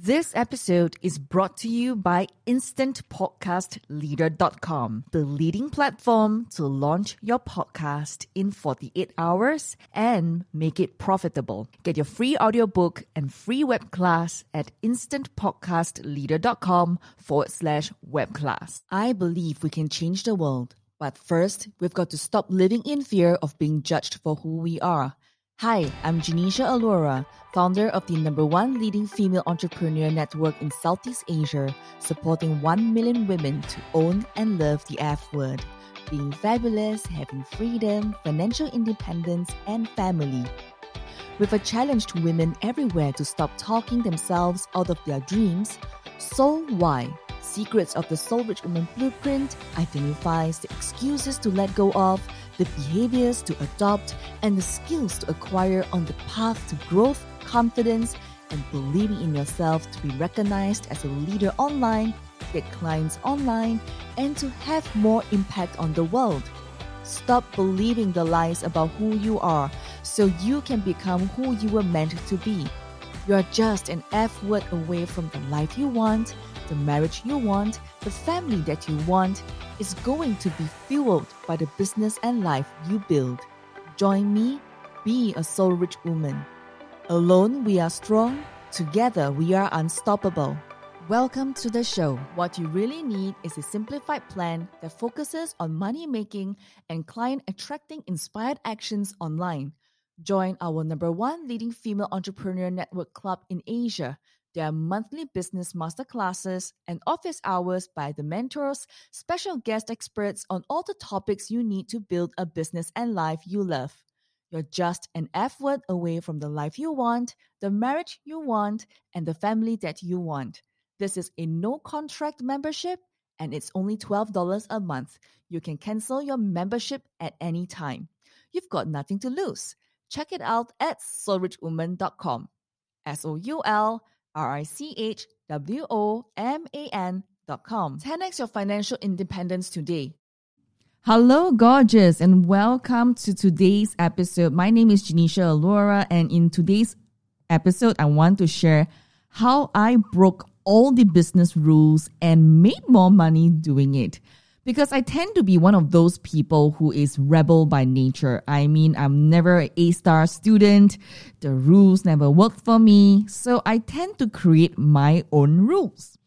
This episode is brought to you by InstantPodcastLeader.com, the leading platform to launch your podcast in 48 hours and make it profitable. Get your free audiobook and free web class at InstantPodcastLeader.com forward slash web class. I believe we can change the world, but first, we've got to stop living in fear of being judged for who we are. Hi, I'm Genecia Alluora, founder of the number one leading female entrepreneur network in Southeast Asia, supporting 1 million women to own and love the F word, being fabulous, having freedom, financial independence, and family. With a challenge to women everywhere to stop talking themselves out of their dreams, Soul Why? Secrets of the Soul Rich Woman Blueprint identifies the excuses to let go of the behaviors to adopt, and the skills to acquire on the path to growth, confidence, and believing in yourself to be recognized as a leader online, get clients online, and to have more impact on the world. Stop believing the lies about who you are so you can become who you were meant to be. You're just an F word away from the life you want, the marriage you want, the family that you want, is going to be fueled by the business and life you build. Join me, be a soul rich woman. Alone we are strong, together we are unstoppable. Welcome to the show. What you really need is a simplified plan that focuses on money making and client attracting inspired actions online. Join our number one leading female entrepreneur network club in Asia monthly business masterclasses and office hours by the mentors, special guest experts on all the topics you need to build a business and life you love. You're just an F word away from the life you want, the marriage you want, and the family that you want. This is a no contract membership and it's only $12 a month. You can cancel your membership at any time. You've got nothing to lose. Check it out at soulrichwoman.com. S O U L R I C H W O M A N dot com. 10x your financial independence today. Hello, gorgeous, and welcome to today's episode. My name is Genecia Alluora, and in today's episode, I want to share how I broke all the business rules and made more money doing it because I tend to be one of those people who is rebel by nature. I mean, I'm never a A star student. The rules never worked for me. So I tend to create my own rules.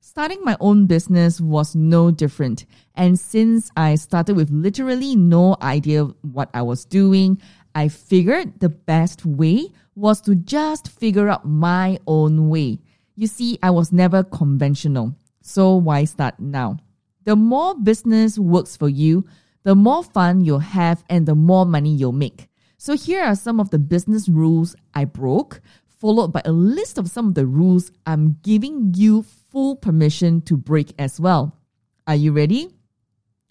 Starting my own business was no different. And since I started with literally no idea what I was doing, I figured the best way was to just figure out my own way. You see, I was never conventional. So why start now? The more business works for you, the more fun you'll have and the more money you'll make. So here are some of the business rules I broke, followed by a list of some of the rules I'm giving you full permission to break as well. Are you ready?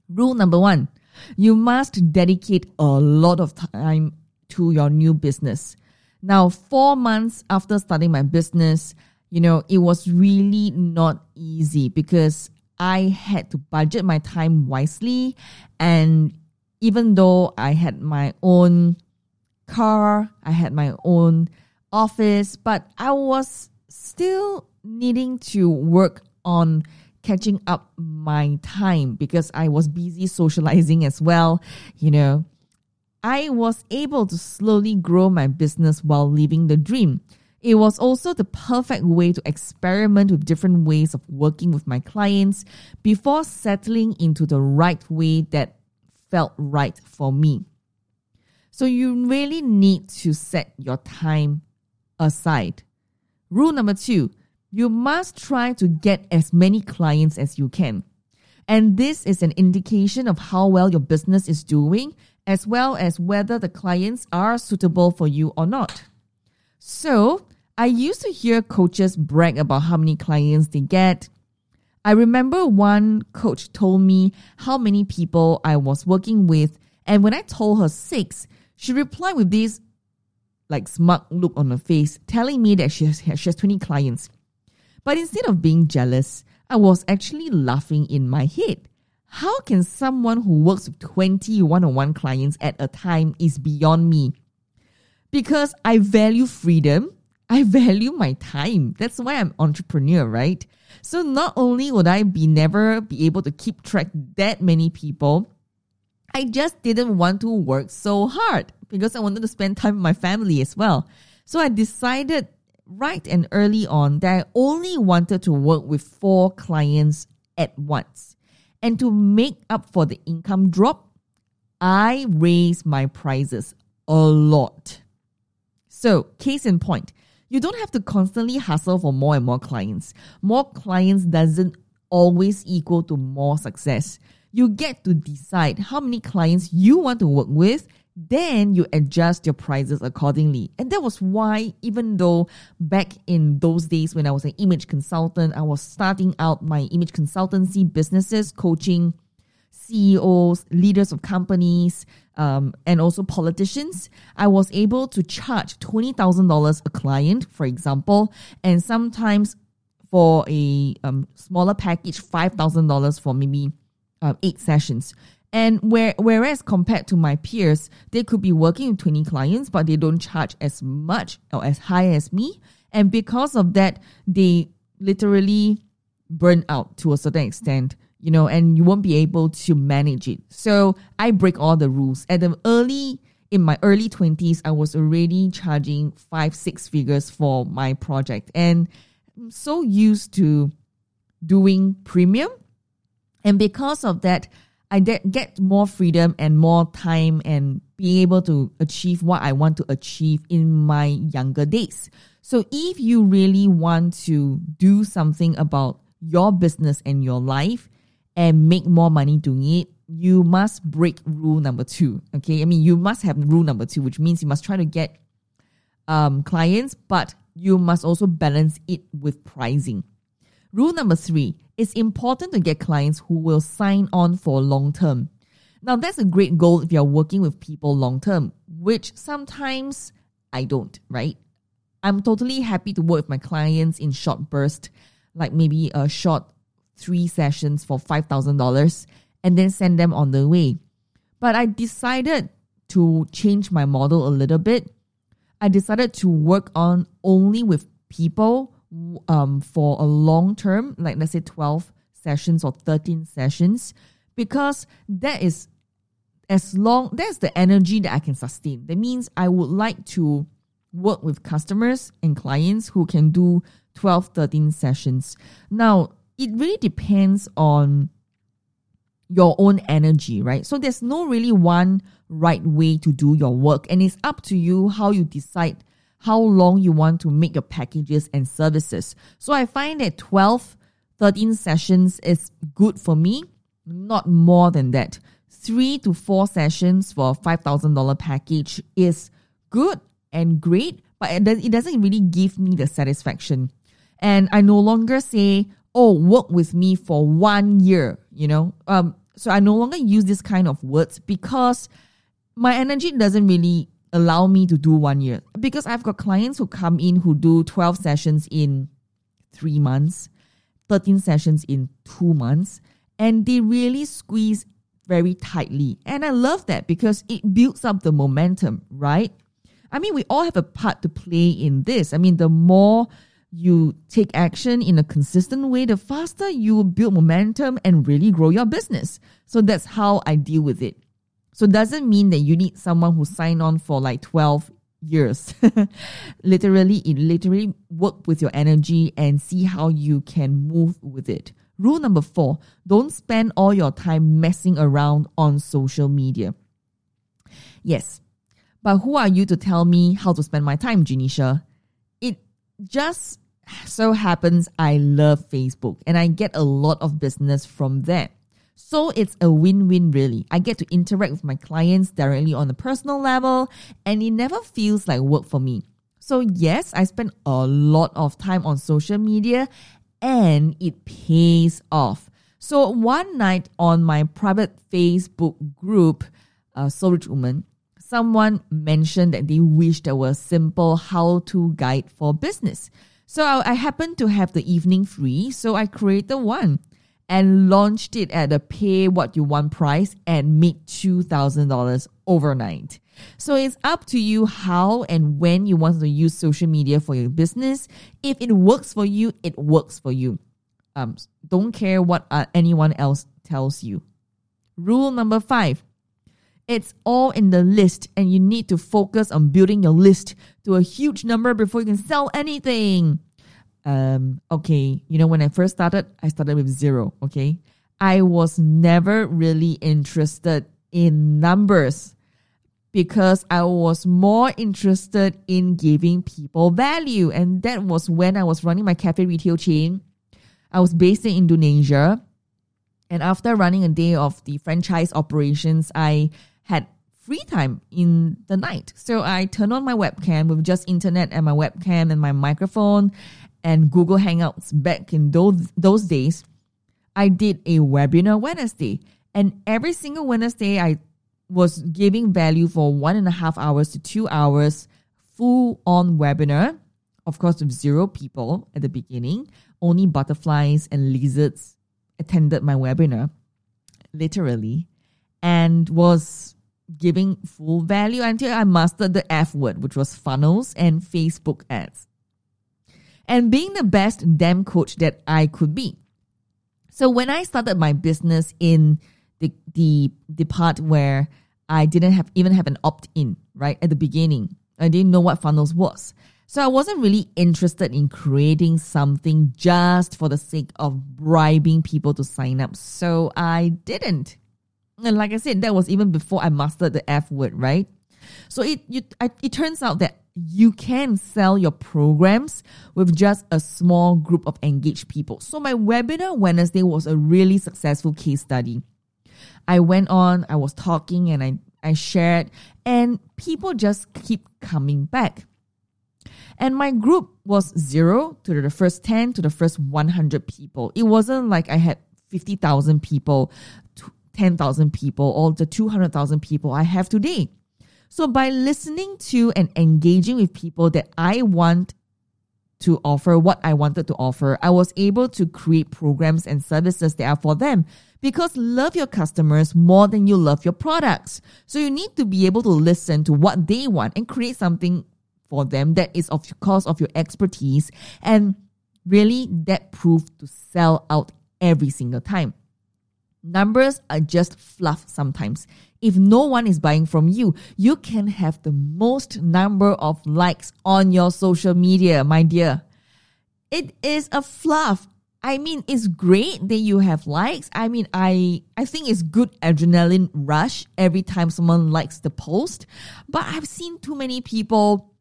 Rule number one you must dedicate a lot of time to your new business. Now, four months after starting my business, you know, it was really not easy because I had to budget my time wisely. And even though I had my own car, I had my own office, but I was still needing to work on catching up my time because I was busy socializing as well. You know, I was able to slowly grow my business while living the dream. It was also the perfect way to experiment with different ways of working with my clients before settling into the right way that felt right for me. So you really need to set your time aside. Rule number two, you must try to get as many clients as you can. And this is an indication of how well your business is doing, as well as whether the clients are suitable for you or not. So, I used to hear coaches brag about how many clients they get. I remember one coach told me how many people I was working with, and when I told her six, she replied with this like smug look on her face, telling me that she has, she has 20 clients. But instead of being jealous, I was actually laughing in my head. How can someone who works with 20 one on one clients at a time is beyond me? Because I value freedom I value my time. That's why I'm entrepreneur, right? So not only would I be never be able to keep track that many people, I just didn't want to work so hard because I wanted to spend time with my family as well. So I decided right and early on that I only wanted to work with four clients at once. And to make up for the income drop, I raised my prices a lot. So, case in point, you don't have to constantly hustle for more and more clients. More clients doesn't always equal to more success. You get to decide how many clients you want to work with, then you adjust your prices accordingly. And that was why, even though back in those days when I was an image consultant, I was starting out my image consultancy businesses, coaching CEOs, leaders of companies, um, and also politicians, I was able to charge $20,000 a client, for example, and sometimes for a um, smaller package, $5,000 for maybe uh, eight sessions. And where, whereas compared to my peers, they could be working with 20 clients, but they don't charge as much or as high as me. And because of that, they literally burn out to a certain extent you know, and you won't be able to manage it. So I break all the rules. At the early in my early 20s, I was already charging five, six figures for my project. And I'm so used to doing premium. And because of that, I get more freedom and more time and being able to achieve what I want to achieve in my younger days. So if you really want to do something about your business and your life, and make more money doing it, you must break rule number two. Okay. I mean, you must have rule number two, which means you must try to get um, clients, but you must also balance it with pricing. Rule number three it's important to get clients who will sign on for long term. Now, that's a great goal if you're working with people long term, which sometimes I don't, right? I'm totally happy to work with my clients in short bursts, like maybe a short three sessions for $5,000 and then send them on the way. But I decided to change my model a little bit. I decided to work on only with people um, for a long term, like let's say 12 sessions or 13 sessions, because that is as long, that's the energy that I can sustain. That means I would like to work with customers and clients who can do 12, 13 sessions. Now, it really depends on your own energy, right? So there's no really one right way to do your work, and it's up to you how you decide how long you want to make your packages and services. So I find that 12, 13 sessions is good for me, not more than that. Three to four sessions for a $5,000 package is good and great, but it doesn't really give me the satisfaction. And I no longer say, oh, work with me for one year, you know. Um, so I no longer use this kind of words because my energy doesn't really allow me to do one year. Because I've got clients who come in who do 12 sessions in three months, 13 sessions in two months, and they really squeeze very tightly. And I love that because it builds up the momentum, right? I mean, we all have a part to play in this. I mean, the more you take action in a consistent way, the faster you will build momentum and really grow your business. So that's how I deal with it. So it doesn't mean that you need someone who signed on for like 12 years. literally, it literally work with your energy and see how you can move with it. Rule number four, don't spend all your time messing around on social media. Yes, but who are you to tell me how to spend my time, Genecia? It just so happens I love Facebook and I get a lot of business from there. So it's a win-win really. I get to interact with my clients directly on a personal level and it never feels like work for me. So yes, I spend a lot of time on social media and it pays off. So one night on my private Facebook group, uh, Soul Rich Woman, someone mentioned that they wish there was a simple how-to guide for business. So I, I happened to have the evening free, so I created one and launched it at a pay what you want price and made $2,000 overnight. So it's up to you how and when you want to use social media for your business. If it works for you, it works for you. Um, don't care what uh, anyone else tells you. Rule number five it's all in the list, and you need to focus on building your list to a huge number before you can sell anything. Um, okay, you know, when I first started, I started with zero. Okay, I was never really interested in numbers because I was more interested in giving people value. And that was when I was running my cafe retail chain. I was based in Indonesia. And after running a day of the franchise operations, I had free time in the night. So I turned on my webcam with just internet and my webcam and my microphone and Google Hangouts back in those those days. I did a webinar Wednesday. And every single Wednesday I was giving value for one and a half hours to two hours, full on webinar. Of course, with zero people at the beginning, only butterflies and lizards attended my webinar, literally, and was giving full value until I mastered the F word, which was funnels and Facebook ads. And being the best damn coach that I could be. So when I started my business in the the the part where I didn't have even have an opt in, right? At the beginning. I didn't know what funnels was. So I wasn't really interested in creating something just for the sake of bribing people to sign up. So I didn't. And like I said, that was even before I mastered the F word, right? So it you, I, it turns out that you can sell your programs with just a small group of engaged people. So my webinar Wednesday was a really successful case study. I went on, I was talking and I, I shared, and people just keep coming back. And my group was zero to the first 10 to the first 100 people. It wasn't like I had 50,000 people, 10,000 people, or the 200,000 people I have today. So by listening to and engaging with people that I want to offer what I wanted to offer, I was able to create programs and services that are for them because love your customers more than you love your products. So you need to be able to listen to what they want and create something for them that is of course of your expertise and really that proved to sell out every single time. Numbers are just fluff sometimes. If no one is buying from you, you can have the most number of likes on your social media, my dear. It is a fluff. I mean, it's great that you have likes. I mean, I I think it's good adrenaline rush every time someone likes the post. But I've seen too many people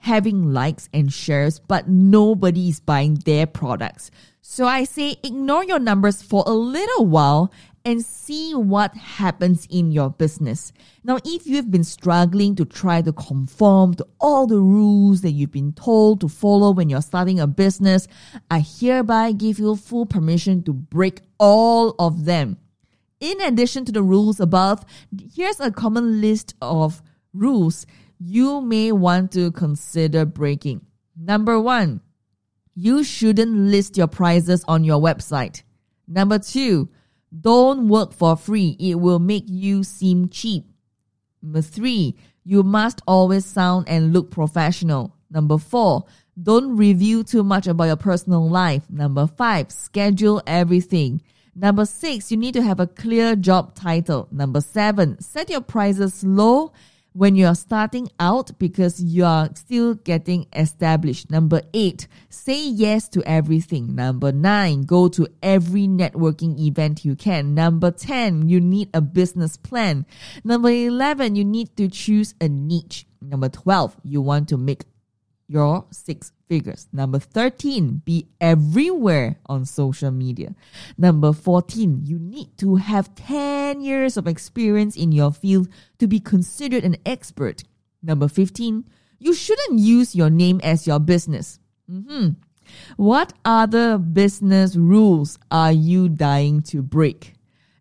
having likes and shares, but nobody is buying their products. So I say ignore your numbers for a little while and see what happens in your business. Now, if you've been struggling to try to conform to all the rules that you've been told to follow when you're starting a business, I hereby give you full permission to break all of them. In addition to the rules above, here's a common list of rules you may want to consider breaking. Number one, you shouldn't list your prices on your website. Number two, don't work for free. It will make you seem cheap. Number three, you must always sound and look professional. Number four, don't review too much about your personal life. Number five, schedule everything. Number six, you need to have a clear job title. Number seven, set your prices low when you're starting out because you are still getting established. Number eight, say yes to everything. Number nine, go to every networking event you can. Number 10, you need a business plan. Number 11, you need to choose a niche. Number 12, you want to make your six figures. Number 13, be everywhere on social media. Number 14, you need to have 10 years of experience in your field to be considered an expert. Number 15, you shouldn't use your name as your business. Mm-hmm. What other business rules are you dying to break?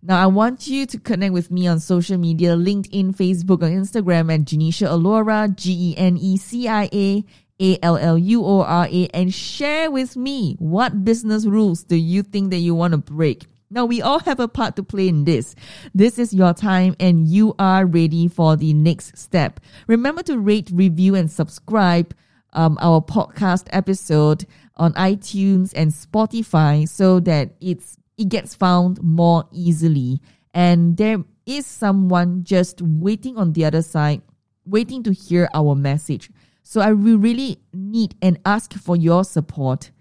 Now, I want you to connect with me on social media LinkedIn, Facebook, and Instagram at Genecia Alluora, G E N E C I A a L L U O R A and share with me what business rules do you think that you want to break? Now, we all have a part to play in this. This is your time and you are ready for the next step. Remember to rate, review, and subscribe um, our podcast episode on iTunes and Spotify so that it's it gets found more easily. And there is someone just waiting on the other side, waiting to hear our message. So I will really need and ask for your support.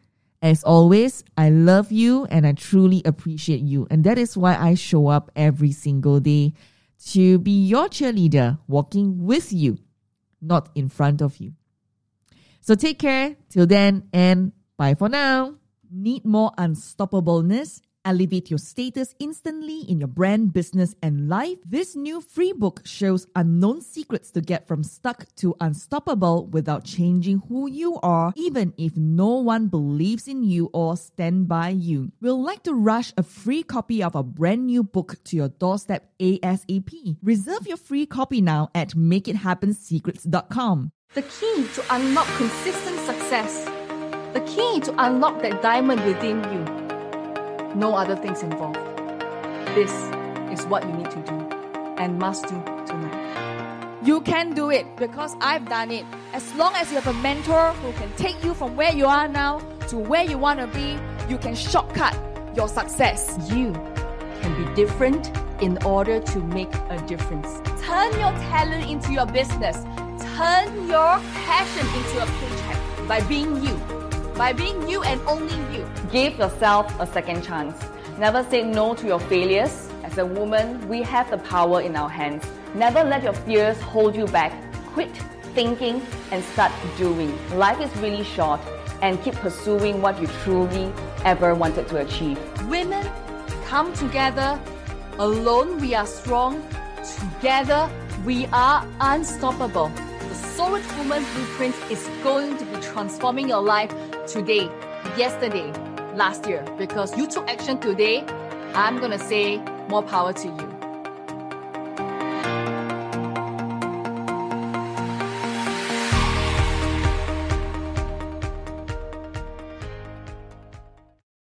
As always, I love you and I truly appreciate you. And that is why I show up every single day to be your cheerleader, walking with you, not in front of you. So take care till then and bye for now. Need more unstoppableness? Elevate your status instantly in your brand, business, and life. This new free book shows unknown secrets to get from stuck to unstoppable without changing who you are, even if no one believes in you or stand by you. We'd like to rush a free copy of a brand new book to your doorstep ASAP. Reserve your free copy now at makeithappensecrets.com. The key to unlock consistent success. The key to unlock that diamond within you no other things involved. This is what you need to do and must do tonight. You can do it because I've done it. As long as you have a mentor who can take you from where you are now to where you want to be, you can shortcut your success. You can be different in order to make a difference. Turn your talent into your business. Turn your passion into a paycheck by being you by being you and only you. Give yourself a second chance. Never say no to your failures. As a woman, we have the power in our hands. Never let your fears hold you back. Quit thinking and start doing. Life is really short and keep pursuing what you truly ever wanted to achieve. Women, come together. Alone we are strong. Together we are unstoppable. The Soul Rich Woman Blueprint is going to be transforming your life today, yesterday, last year, because you took action today, I'm going to say more power to you.